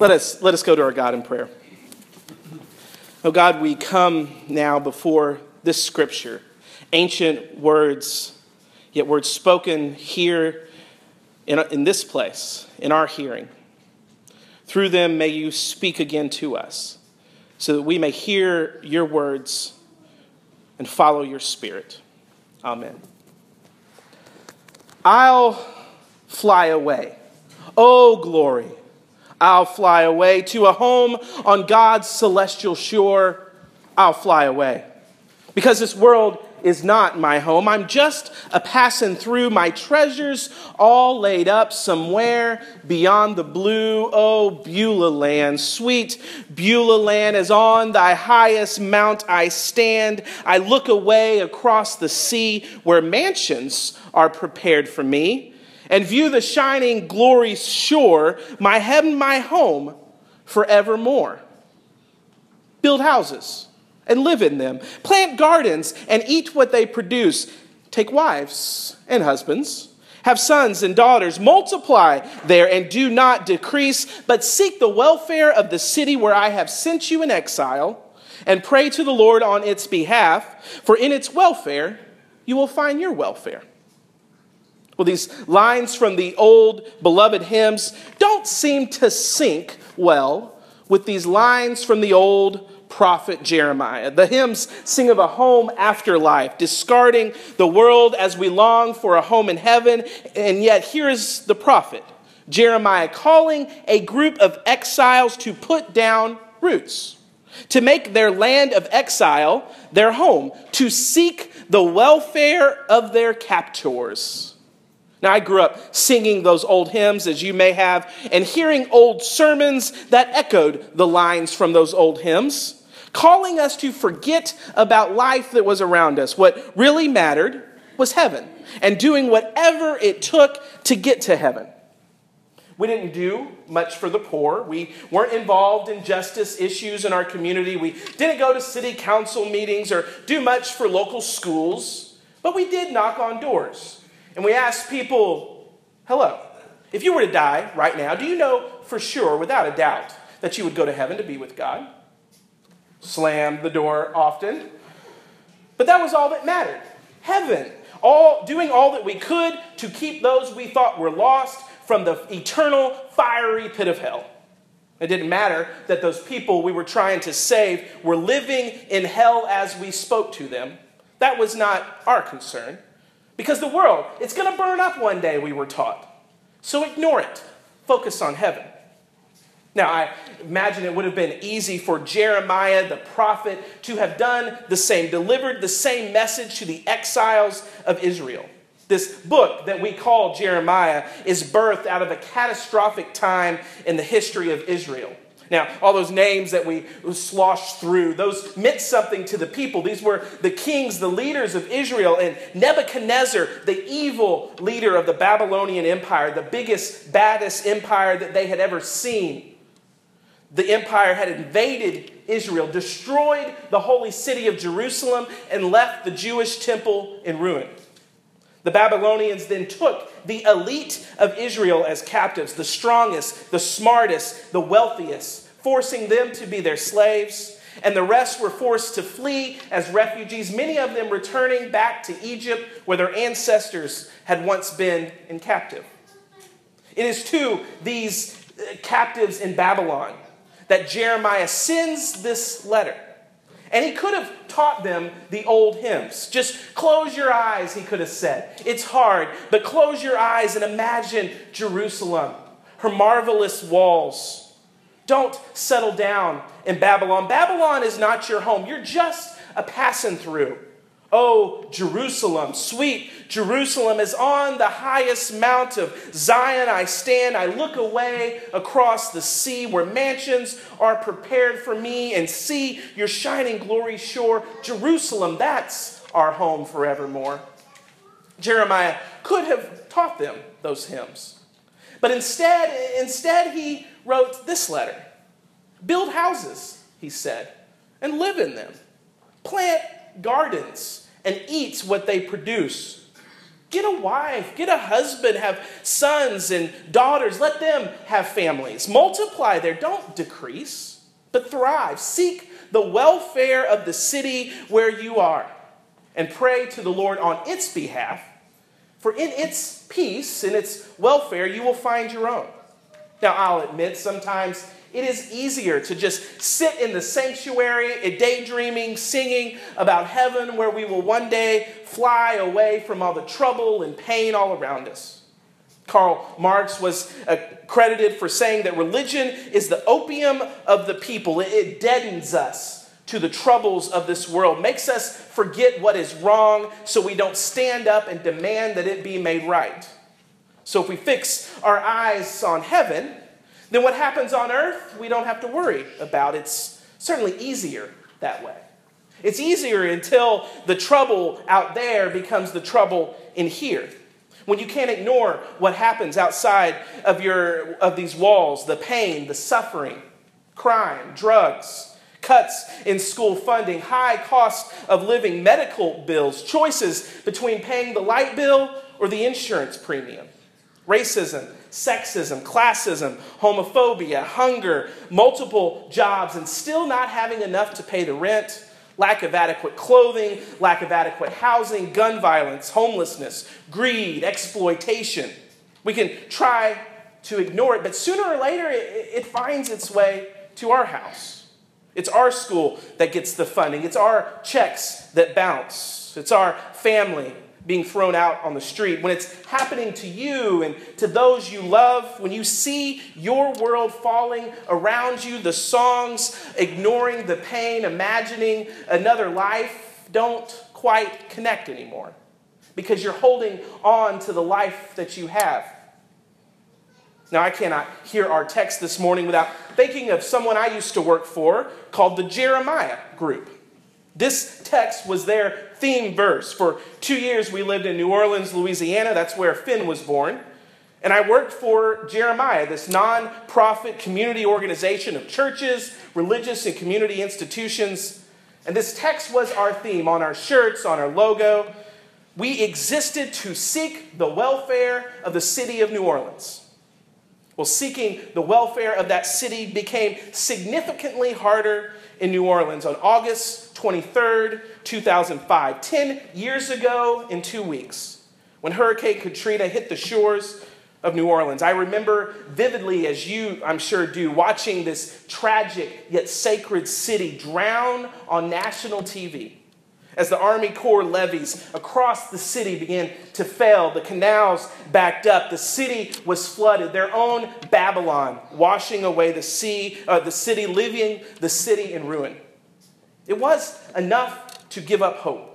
Let us, let us go to our God in prayer. Oh God, we come now before this scripture, ancient words, yet words spoken here in, in this place, in our hearing. Through them, may you speak again to us so that we may hear your words and follow your spirit. Amen. I'll fly away. Oh, glory. I'll fly away to a home on God's celestial shore. I'll fly away. Because this world is not my home. I'm just a passing through my treasures all laid up somewhere beyond the blue. Oh, Beulah land, sweet Beulah land, as on thy highest mount I stand. I look away across the sea where mansions are prepared for me and view the shining glory shore, my heaven, my home forevermore. Build houses and live in them. Plant gardens and eat what they produce. Take wives and husbands. Have sons and daughters. Multiply there and do not decrease, but seek the welfare of the city where I have sent you in exile, and pray to the Lord on its behalf, for in its welfare you will find your welfare. Well, these lines from the old beloved hymns don't seem to sync well with these lines from the old prophet Jeremiah. The hymns sing of a home afterlife, discarding the world as we long for a home in heaven. And yet, here's the prophet, Jeremiah, calling a group of exiles to put down roots, to make their land of exile their home, to seek the welfare of their captors. Now, I grew up singing those old hymns, as you may have, and hearing old sermons that echoed the lines from those old hymns, calling us to forget about life that was around us. What really mattered was heaven, and doing whatever it took to get to heaven. We didn't do much for the poor. We weren't involved in justice issues in our community. We didn't go to city council meetings or do much for local schools, but we did knock on doors and we ask people, hello, if you were to die right now, do you know for sure, without a doubt, that you would go to heaven to be with God? Slam the door often. But that was all that mattered. Heaven. All doing all that we could to keep those we thought were lost from the eternal fiery pit of hell. It didn't matter that those people we were trying to save were living in hell as we spoke to them. That was not our concern. Because the world, it's going to burn up one day, we were taught. So ignore it. Focus on heaven. Now, I imagine it would have been easy for Jeremiah, the prophet, to have done the same, delivered the same message to the exiles of Israel. This book that we call Jeremiah is birthed out of a catastrophic time in the history of Israel. Now, all those names that we sloshed through, those meant something to the people. These were the kings, the leaders of Israel, and Nebuchadnezzar, the evil leader of the Babylonian Empire, the biggest, baddest empire that they had ever seen. The empire had invaded Israel, destroyed the holy city of Jerusalem, and left the Jewish temple in ruin. The Babylonians then took the elite of Israel as captives, the strongest, the smartest, the wealthiest, forcing them to be their slaves. And the rest were forced to flee as refugees, many of them returning back to Egypt where their ancestors had once been in captive. It is to these uh, captives in Babylon that Jeremiah sends this letter. And he could have taught them the old hymns. Just close your eyes, he could have said. It's hard, but close your eyes and imagine Jerusalem, her marvelous walls. Don't settle down in Babylon. Babylon is not your home, you're just a passing through. Oh, Jerusalem, sweet Jerusalem, is on the highest mount of Zion I stand. I look away across the sea where mansions are prepared for me and see your shining glory shore. Jerusalem, that's our home forevermore. Jeremiah could have taught them those hymns. But instead, instead he wrote this letter. Build houses, he said, and live in them. Plant gardens and eat what they produce. Get a wife, get a husband, have sons and daughters. Let them have families. Multiply there. Don't decrease, but thrive. Seek the welfare of the city where you are and pray to the Lord on its behalf. For in its peace, in its welfare, you will find your own. Now, I'll admit, sometimes it is easier to just sit in the sanctuary, daydreaming, singing about heaven where we will one day fly away from all the trouble and pain all around us. Karl Marx was uh, credited for saying that religion is the opium of the people. It deadens us to the troubles of this world, makes us forget what is wrong so we don't stand up and demand that it be made right. So if we fix our eyes on heaven, then what happens on earth, we don't have to worry about. It's certainly easier that way. It's easier until the trouble out there becomes the trouble in here. When you can't ignore what happens outside of, your, of these walls the pain, the suffering, crime, drugs, cuts in school funding, high cost of living, medical bills, choices between paying the light bill or the insurance premium, racism, sexism, classism, homophobia, hunger, multiple jobs, and still not having enough to pay the rent, lack of adequate clothing, lack of adequate housing, gun violence, homelessness, greed, exploitation. We can try to ignore it, but sooner or later it, it finds its way to our house. It's our school that gets the funding. It's our checks that bounce. It's our family being thrown out on the street, when it's happening to you and to those you love, when you see your world falling around you, the songs ignoring the pain, imagining another life don't quite connect anymore because you're holding on to the life that you have. Now, I cannot hear our text this morning without thinking of someone I used to work for called the Jeremiah Group. This text was their theme verse. For two years, we lived in New Orleans, Louisiana. That's where Finn was born. And I worked for Jeremiah, this non-profit community organization of churches, religious, and community institutions. And this text was our theme on our shirts, on our logo. We existed to seek the welfare of the city of New Orleans. Well, seeking the welfare of that city became significantly harder in New Orleans on August 23rd, 2005, 10 years ago in two weeks, when Hurricane Katrina hit the shores of New Orleans. I remember vividly, as you, I'm sure, do, watching this tragic yet sacred city drown on national TV. As the Army Corps levees across the city began to fail, the canals backed up, the city was flooded, their own Babylon washing away the sea, uh, the city, leaving the city in ruin. It was enough to give up hope.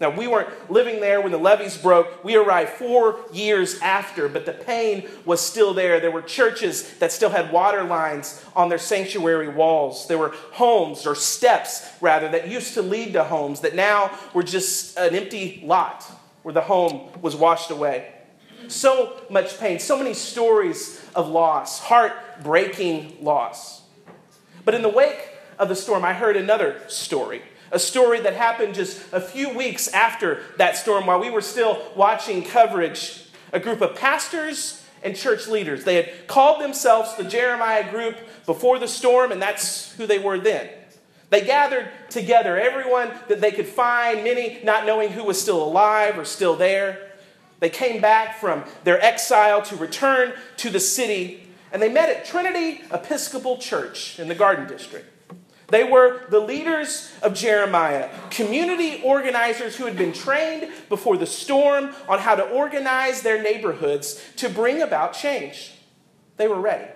Now, we weren't living there when the levees broke. We arrived four years after, but the pain was still there. There were churches that still had water lines on their sanctuary walls. There were homes, or steps rather, that used to lead to homes that now were just an empty lot where the home was washed away. So much pain, so many stories of loss, heartbreaking loss. But in the wake of the storm, I heard another story a story that happened just a few weeks after that storm while we were still watching coverage. A group of pastors and church leaders. They had called themselves the Jeremiah group before the storm, and that's who they were then. They gathered together everyone that they could find, many not knowing who was still alive or still there. They came back from their exile to return to the city, and they met at Trinity Episcopal Church in the Garden District. They were the leaders of Jeremiah, community organizers who had been trained before the storm on how to organize their neighborhoods to bring about change. They were ready.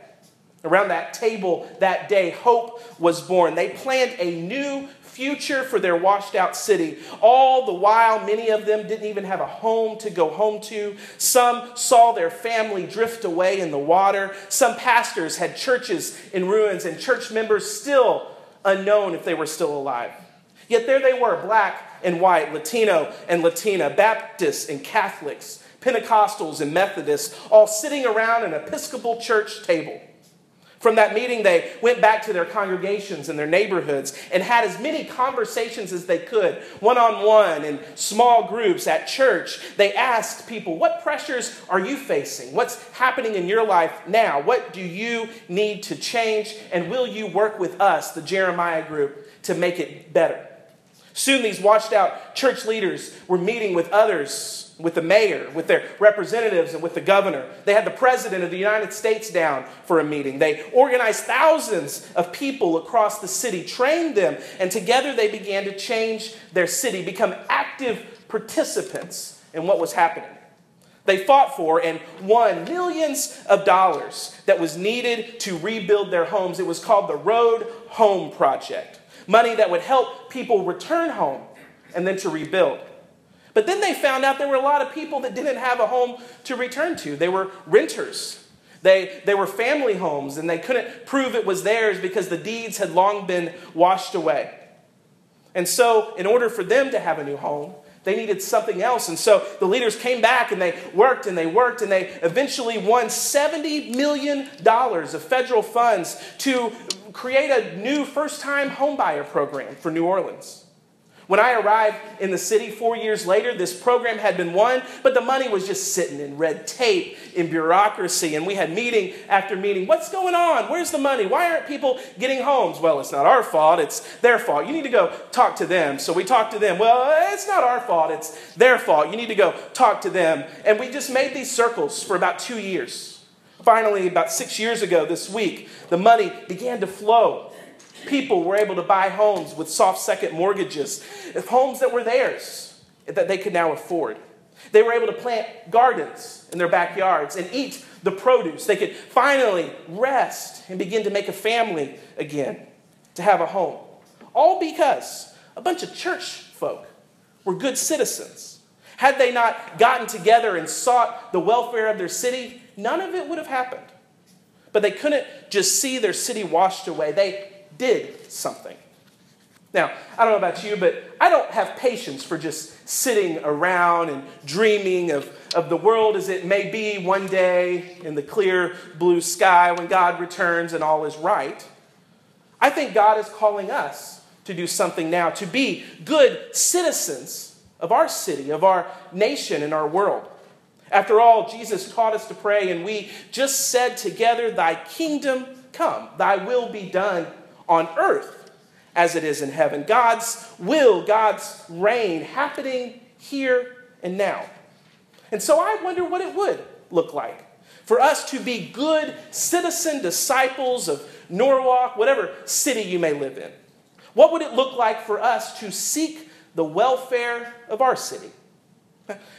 Around that table that day, hope was born. They planned a new future for their washed out city. All the while, many of them didn't even have a home to go home to. Some saw their family drift away in the water. Some pastors had churches in ruins, and church members still unknown if they were still alive. Yet there they were, black and white, Latino and Latina, Baptists and Catholics, Pentecostals and Methodists, all sitting around an Episcopal church table. From that meeting, they went back to their congregations and their neighborhoods and had as many conversations as they could, one on one, in small groups at church. They asked people, What pressures are you facing? What's happening in your life now? What do you need to change? And will you work with us, the Jeremiah group, to make it better? Soon, these washed out church leaders were meeting with others with the mayor, with their representatives, and with the governor. They had the president of the United States down for a meeting. They organized thousands of people across the city, trained them, and together they began to change their city, become active participants in what was happening. They fought for and won millions of dollars that was needed to rebuild their homes. It was called the Road Home Project. Money that would help people return home and then to rebuild. But then they found out there were a lot of people that didn't have a home to return to. They were renters. They, they were family homes, and they couldn't prove it was theirs because the deeds had long been washed away. And so, in order for them to have a new home, they needed something else. And so the leaders came back and they worked and they worked and they eventually won $70 million of federal funds to create a new first time homebuyer program for New Orleans. When I arrived in the city four years later, this program had been won, but the money was just sitting in red tape, in bureaucracy, and we had meeting after meeting. What's going on? Where's the money? Why aren't people getting homes? Well, it's not our fault, it's their fault. You need to go talk to them. So we talked to them. Well, it's not our fault, it's their fault. You need to go talk to them. And we just made these circles for about two years. Finally, about six years ago this week, the money began to flow people were able to buy homes with soft second mortgages, homes that were theirs, that they could now afford. They were able to plant gardens in their backyards and eat the produce. They could finally rest and begin to make a family again, to have a home. All because a bunch of church folk were good citizens. Had they not gotten together and sought the welfare of their city, none of it would have happened. But they couldn't just see their city washed away. They did something. Now, I don't know about you, but I don't have patience for just sitting around and dreaming of, of the world as it may be one day in the clear blue sky when God returns and all is right. I think God is calling us to do something now, to be good citizens of our city, of our nation, and our world. After all, Jesus taught us to pray, and we just said together, Thy kingdom come, Thy will be done on earth as it is in heaven. God's will, God's reign happening here and now. And so I wonder what it would look like for us to be good citizen disciples of Norwalk, whatever city you may live in. What would it look like for us to seek the welfare of our city?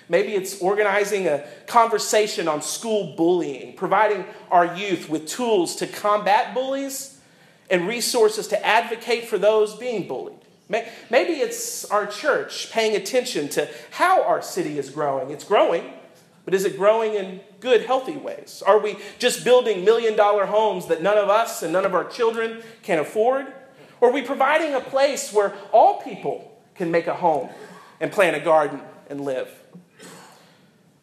Maybe it's organizing a conversation on school bullying, providing our youth with tools to combat bullies and resources to advocate for those being bullied. Maybe it's our church paying attention to how our city is growing. It's growing, but is it growing in good, healthy ways? Are we just building million dollar homes that none of us and none of our children can afford? Or are we providing a place where all people can make a home and plant a garden and live?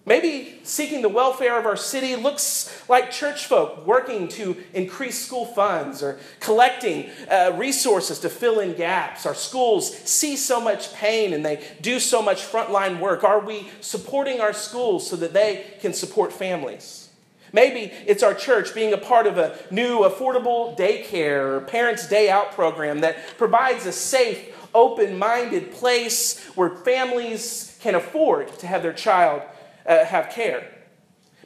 Maybe seeking the welfare of our city looks like church folk working to increase school funds or collecting uh, resources to fill in gaps. Our schools see so much pain and they do so much frontline work. Are we supporting our schools so that they can support families? Maybe it's our church being a part of a new affordable daycare or parents' day out program that provides a safe, open minded place where families can afford to have their child uh, have care.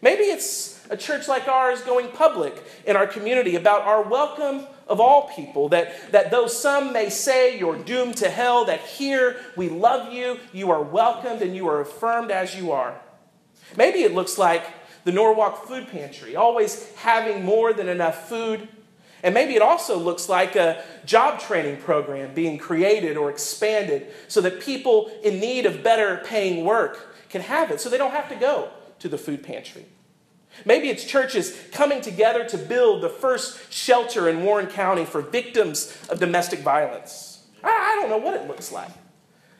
Maybe it's a church like ours going public in our community about our welcome of all people, that, that though some may say you're doomed to hell, that here we love you, you are welcomed, and you are affirmed as you are. Maybe it looks like the Norwalk Food Pantry, always having more than enough food. And maybe it also looks like a job training program being created or expanded so that people in need of better paying work can have it so they don't have to go to the food pantry. Maybe it's churches coming together to build the first shelter in Warren County for victims of domestic violence. I, don't know what it looks like.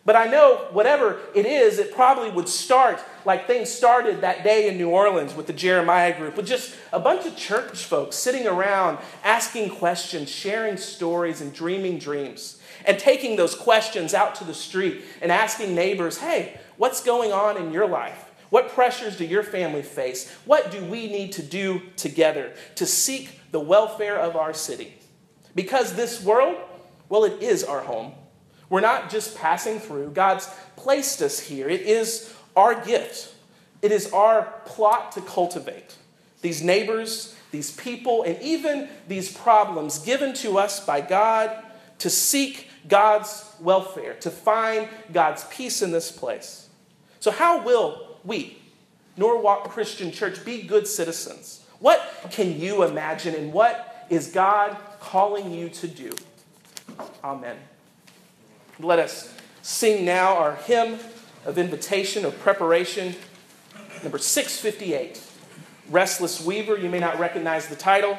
But I know whatever it is, it probably would start like things started that day in New Orleans with the Jeremiah group, with just a bunch of church folks sitting around asking questions, sharing stories, and dreaming dreams. And taking those questions out to the street and asking neighbors, hey, what's going on in your life? What pressures do your family face? What do we need to do together to seek the welfare of our city? Because this world, well, it is our home. We're not just passing through, God's placed us here. It is our gift, it is our plot to cultivate these neighbors, these people, and even these problems given to us by God to seek God's welfare, to find God's peace in this place. So, how will we, Norwalk Christian Church, be good citizens? What can you imagine, and what is God calling you to do? Amen. Let us sing now our hymn of invitation, of preparation, number 658. Restless Weaver, you may not recognize the title,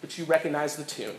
but you recognize the tune.